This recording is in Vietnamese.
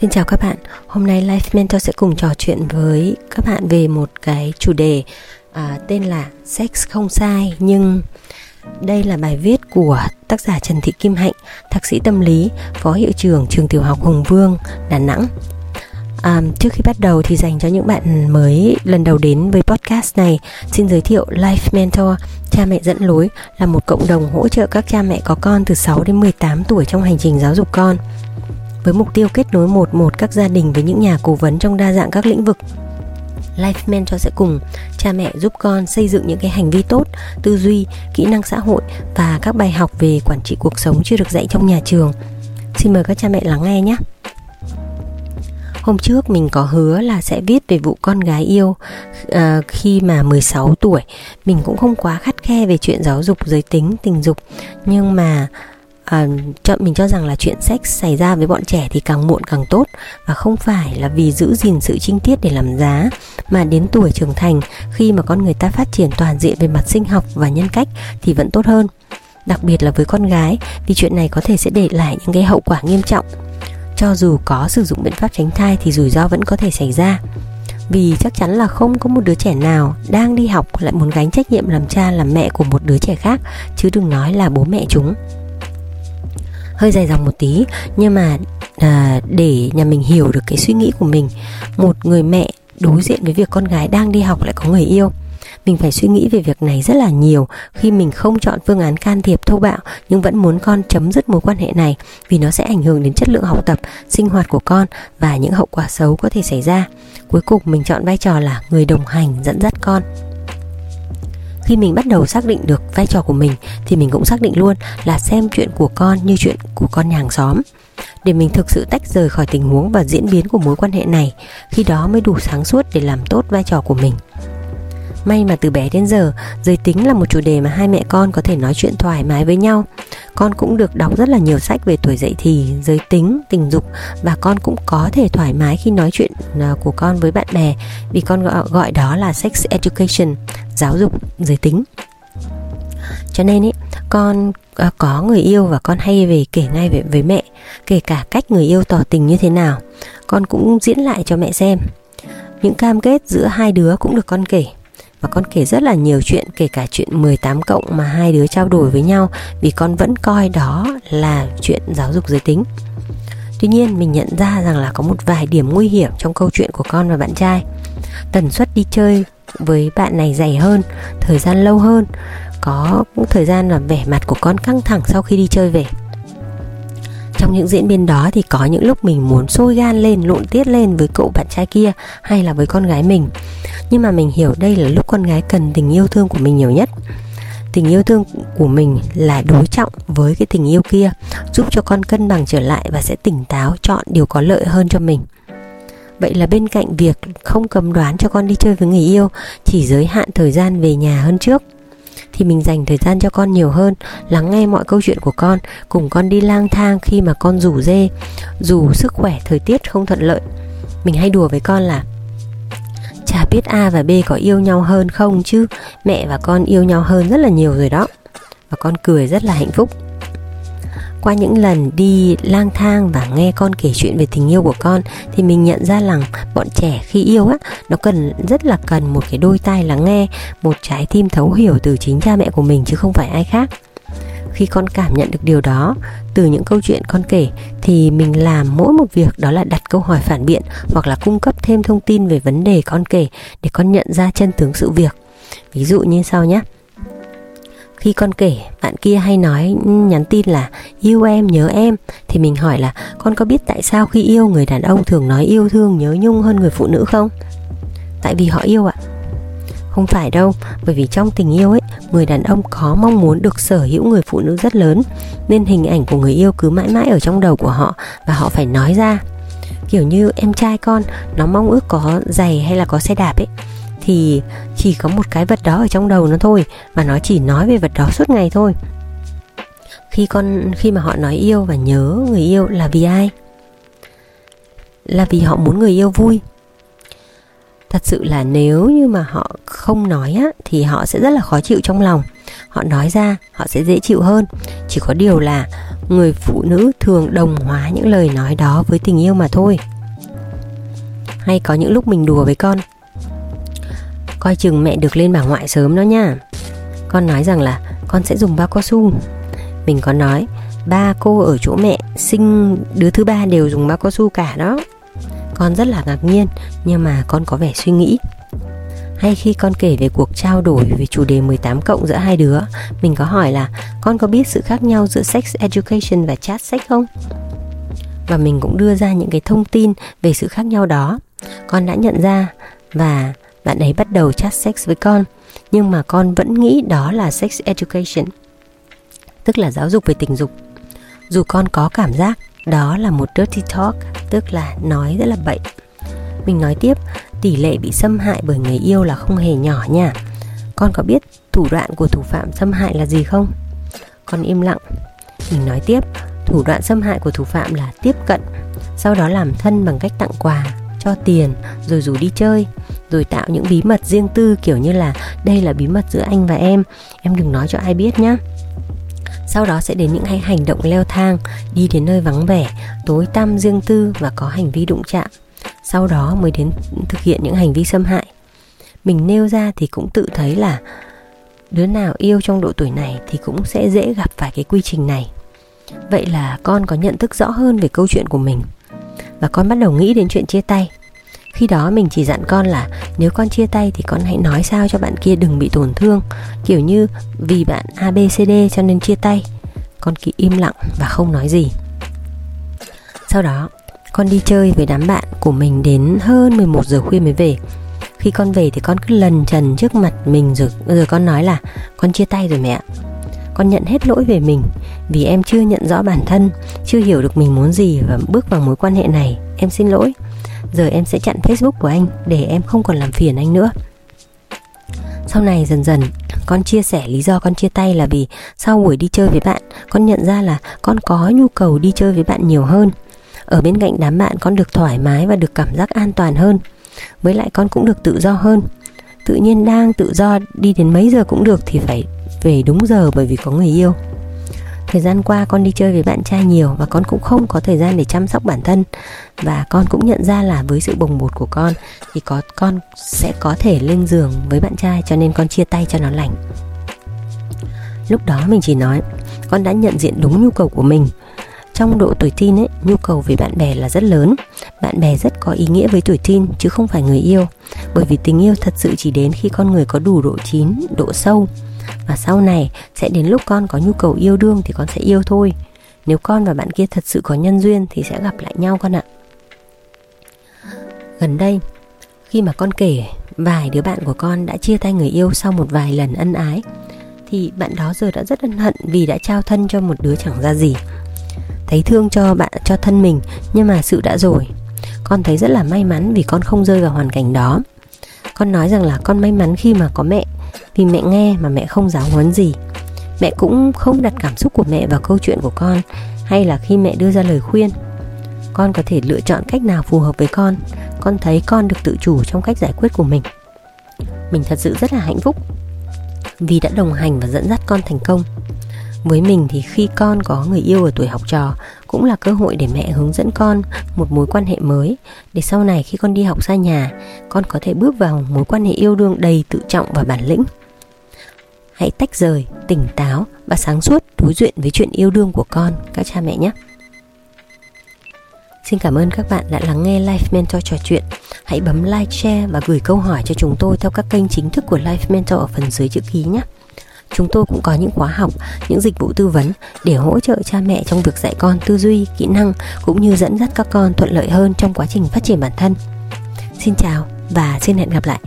Xin chào các bạn, hôm nay Life Mentor sẽ cùng trò chuyện với các bạn về một cái chủ đề à, tên là Sex không sai nhưng đây là bài viết của tác giả Trần Thị Kim Hạnh, thạc sĩ tâm lý, phó hiệu trưởng trường tiểu học Hùng Vương, Đà Nẵng. À, trước khi bắt đầu thì dành cho những bạn mới lần đầu đến với podcast này, xin giới thiệu Life Mentor, cha mẹ dẫn lối là một cộng đồng hỗ trợ các cha mẹ có con từ 6 đến 18 tuổi trong hành trình giáo dục con với mục tiêu kết nối một một các gia đình với những nhà cố vấn trong đa dạng các lĩnh vực. Life Mentor sẽ cùng cha mẹ giúp con xây dựng những cái hành vi tốt, tư duy, kỹ năng xã hội và các bài học về quản trị cuộc sống chưa được dạy trong nhà trường. Xin mời các cha mẹ lắng nghe nhé. Hôm trước mình có hứa là sẽ viết về vụ con gái yêu à, khi mà 16 tuổi. Mình cũng không quá khắt khe về chuyện giáo dục giới tính, tình dục nhưng mà à, cho mình cho rằng là chuyện sex xảy ra với bọn trẻ thì càng muộn càng tốt và không phải là vì giữ gìn sự trinh tiết để làm giá mà đến tuổi trưởng thành khi mà con người ta phát triển toàn diện về mặt sinh học và nhân cách thì vẫn tốt hơn. Đặc biệt là với con gái vì chuyện này có thể sẽ để lại những cái hậu quả nghiêm trọng. Cho dù có sử dụng biện pháp tránh thai thì rủi ro vẫn có thể xảy ra. Vì chắc chắn là không có một đứa trẻ nào đang đi học lại muốn gánh trách nhiệm làm cha làm mẹ của một đứa trẻ khác chứ đừng nói là bố mẹ chúng hơi dài dòng một tí nhưng mà à, để nhà mình hiểu được cái suy nghĩ của mình một người mẹ đối diện với việc con gái đang đi học lại có người yêu. Mình phải suy nghĩ về việc này rất là nhiều. Khi mình không chọn phương án can thiệp thô bạo nhưng vẫn muốn con chấm dứt mối quan hệ này vì nó sẽ ảnh hưởng đến chất lượng học tập sinh hoạt của con và những hậu quả xấu có thể xảy ra. Cuối cùng mình chọn vai trò là người đồng hành dẫn dắt con khi mình bắt đầu xác định được vai trò của mình thì mình cũng xác định luôn là xem chuyện của con như chuyện của con nhà hàng xóm để mình thực sự tách rời khỏi tình huống và diễn biến của mối quan hệ này khi đó mới đủ sáng suốt để làm tốt vai trò của mình May mà từ bé đến giờ, giới tính là một chủ đề mà hai mẹ con có thể nói chuyện thoải mái với nhau. Con cũng được đọc rất là nhiều sách về tuổi dậy thì, giới tính, tình dục và con cũng có thể thoải mái khi nói chuyện à, của con với bạn bè vì con gọi đó là sex education, giáo dục giới tính. Cho nên ý, con à, có người yêu và con hay về kể ngay về với mẹ, kể cả cách người yêu tỏ tình như thế nào. Con cũng diễn lại cho mẹ xem. Những cam kết giữa hai đứa cũng được con kể và con kể rất là nhiều chuyện kể cả chuyện 18 cộng mà hai đứa trao đổi với nhau vì con vẫn coi đó là chuyện giáo dục giới tính. Tuy nhiên mình nhận ra rằng là có một vài điểm nguy hiểm trong câu chuyện của con và bạn trai. Tần suất đi chơi với bạn này dày hơn, thời gian lâu hơn, có thời gian là vẻ mặt của con căng thẳng sau khi đi chơi về. Trong những diễn biến đó thì có những lúc mình muốn sôi gan lên lộn tiết lên với cậu bạn trai kia hay là với con gái mình. Nhưng mà mình hiểu đây là lúc con gái cần tình yêu thương của mình nhiều nhất. Tình yêu thương của mình là đối trọng với cái tình yêu kia giúp cho con cân bằng trở lại và sẽ tỉnh táo chọn điều có lợi hơn cho mình vậy là bên cạnh việc không cầm đoán cho con đi chơi với người yêu, chỉ giới hạn thời gian về nhà hơn trước. Thì mình dành thời gian cho con nhiều hơn, lắng nghe mọi câu chuyện của con, cùng con đi lang thang khi mà con rủ dê, dù sức khỏe, thời tiết không thuận lợi. Mình hay đùa với con là, chả biết A và B có yêu nhau hơn không chứ? Mẹ và con yêu nhau hơn rất là nhiều rồi đó. Và con cười rất là hạnh phúc qua những lần đi lang thang và nghe con kể chuyện về tình yêu của con, thì mình nhận ra rằng bọn trẻ khi yêu á, nó cần rất là cần một cái đôi tai lắng nghe, một trái tim thấu hiểu từ chính cha mẹ của mình chứ không phải ai khác. Khi con cảm nhận được điều đó, từ những câu chuyện con kể, thì mình làm mỗi một việc đó là đặt câu hỏi phản biện hoặc là cung cấp thêm thông tin về vấn đề con kể để con nhận ra chân tướng sự việc. Ví dụ như sau nhé khi con kể, bạn kia hay nói ừ, nhắn tin là, yêu em, nhớ em. Thì mình hỏi là, con có biết tại sao khi yêu người đàn ông thường nói yêu thương, nhớ nhung hơn người phụ nữ không? Tại vì họ yêu ạ. Không phải đâu, bởi vì trong tình yêu ấy, người đàn ông có mong muốn được sở hữu người phụ nữ rất lớn, nên hình ảnh của người yêu cứ mãi mãi ở trong đầu của họ và họ phải nói ra. Kiểu như, em trai con, nó mong ước có giày hay là có xe đạp ấy thì chỉ có một cái vật đó ở trong đầu nó thôi và nó chỉ nói về vật đó suốt ngày thôi. Khi con, khi mà họ nói yêu và nhớ người yêu là vì ai? Là vì họ muốn người yêu vui. Thật sự là nếu như mà họ không nói á, thì họ sẽ rất là khó chịu trong lòng. Họ nói ra, họ sẽ dễ chịu hơn. Chỉ có điều là người phụ nữ thường đồng hóa những lời nói đó với tình yêu mà thôi. Hay có những lúc mình đùa với con coi chừng mẹ được lên bà ngoại sớm đó nha con nói rằng là con sẽ dùng bao cao su mình có nói ba cô ở chỗ mẹ sinh đứa thứ ba đều dùng bao cao su cả đó con rất là ngạc nhiên nhưng mà con có vẻ suy nghĩ hay khi con kể về cuộc trao đổi về chủ đề 18 cộng giữa hai đứa, mình có hỏi là con có biết sự khác nhau giữa sex education và chat sex không? Và mình cũng đưa ra những cái thông tin về sự khác nhau đó. Con đã nhận ra và bạn ấy bắt đầu chat sex với con, nhưng mà con vẫn nghĩ đó là sex education, tức là giáo dục về tình dục. Dù con có cảm giác đó là một dirty talk, tức là nói rất là bậy. Mình nói tiếp, tỷ lệ bị xâm hại bởi người yêu là không hề nhỏ nha con có biết thủ đoạn của thủ phạm xâm hại là gì không con im lặng mình nói tiếp thủ đoạn xâm hại của thủ phạm là tiếp cận sau đó làm thân bằng cách tặng quà cho tiền, rồi rủ đi chơi, rồi tạo những bí mật riêng tư, kiểu như là đây là bí mật giữa anh và em. Em đừng nói cho ai biết nhé sau đó sẽ đến những hay hành động leo thang, đi đến nơi vắng vẻ, tối tăm riêng tư và có hành vi đụng chạm. Sau đó mới đến thực hiện những hành vi xâm hại. Mình nêu ra thì cũng tự thấy là đứa nào yêu trong độ tuổi này thì cũng sẽ dễ gặp phải cái quy trình này. Vậy là con có nhận thức rõ hơn về câu chuyện của mình. Và con bắt đầu nghĩ đến chuyện chia tay khi đó mình chỉ dặn con là nếu con chia tay thì con hãy nói sao cho bạn kia đừng bị tổn thương. Kiểu như vì bạn abcd cho nên chia tay. Con kỳ im lặng và không nói gì. Sau đó con đi chơi với đám bạn của mình đến hơn 11 giờ khuya mới về. Khi con về thì con cứ lần trần trước mặt mình rồi, rồi con nói là Con chia tay rồi mẹ Con nhận hết lỗi về mình Vì em chưa nhận rõ bản thân Chưa hiểu được mình muốn gì và bước vào mối quan hệ này. Em xin lỗi. Giờ em sẽ chặn Facebook của anh Để em không còn làm phiền anh nữa. Sau này dần dần, con chia sẻ lý do con chia tay là vì sau buổi đi chơi với bạn, con nhận ra là con có nhu cầu đi chơi với bạn nhiều hơn. Ở bên cạnh đám bạn, con được thoải mái và được cảm giác an toàn hơn. Với lại con cũng được tự do hơn. Tự nhiên đang tự do đi đến mấy giờ cũng được thì phải về đúng giờ bởi vì có người yêu thời gian qua con đi chơi với bạn trai nhiều và con cũng không có thời gian để chăm sóc bản thân và con cũng nhận ra là với sự bồng bột của con thì có con sẽ có thể lên giường với bạn trai cho nên con chia tay cho nó lành lúc đó mình chỉ nói con đã nhận diện đúng nhu cầu của mình trong độ tuổi teen ấy, nhu cầu về bạn bè là rất lớn. Bạn bè rất có ý nghĩa với tuổi teen chứ không phải người yêu. Bởi vì tình yêu thật sự chỉ đến khi con người có đủ độ chín, độ sâu. Và sau này sẽ đến lúc con có nhu cầu yêu đương thì con sẽ yêu thôi. Nếu con và bạn kia thật sự có nhân duyên thì sẽ gặp lại nhau con ạ. Gần đây, khi mà con kể vài đứa bạn của con đã chia tay người yêu sau một vài lần ân ái thì bạn đó giờ đã rất ân hận vì đã trao thân cho một đứa chẳng ra gì thấy thương cho bạn cho thân mình nhưng mà sự đã rồi con thấy rất là may mắn vì con không rơi vào hoàn cảnh đó con nói rằng là con may mắn khi mà có mẹ vì mẹ nghe mà mẹ không giáo huấn gì. Mẹ cũng không đặt cảm xúc của mẹ vào câu chuyện của con, hay là khi mẹ đưa ra lời khuyên. Con có thể lựa chọn cách nào phù hợp với con. Con thấy con được tự chủ trong cách giải quyết của mình. Mình thật sự rất là hạnh phúc. Vì đã đồng hành và dẫn dắt con thành công. Với mình thì khi con có người yêu ở tuổi học trò cũng là cơ hội để mẹ hướng dẫn con một mối quan hệ mới để sau này khi con đi học xa nhà con có thể bước vào mối quan hệ yêu đương đầy tự trọng và bản lĩnh hãy tách rời tỉnh táo và sáng suốt đối diện với chuyện yêu đương của con các cha mẹ nhé Xin cảm ơn các bạn đã lắng nghe Life Mentor trò chuyện. Hãy bấm like, share và gửi câu hỏi cho chúng tôi theo các kênh chính thức của Life Mentor ở phần dưới chữ ký nhé. Chúng tôi cũng có những khóa học, những dịch vụ tư vấn để hỗ trợ cha mẹ trong việc dạy con tư duy, kỹ năng cũng như dẫn dắt các con thuận lợi hơn trong quá trình phát triển bản thân. Xin chào và xin hẹn gặp lại.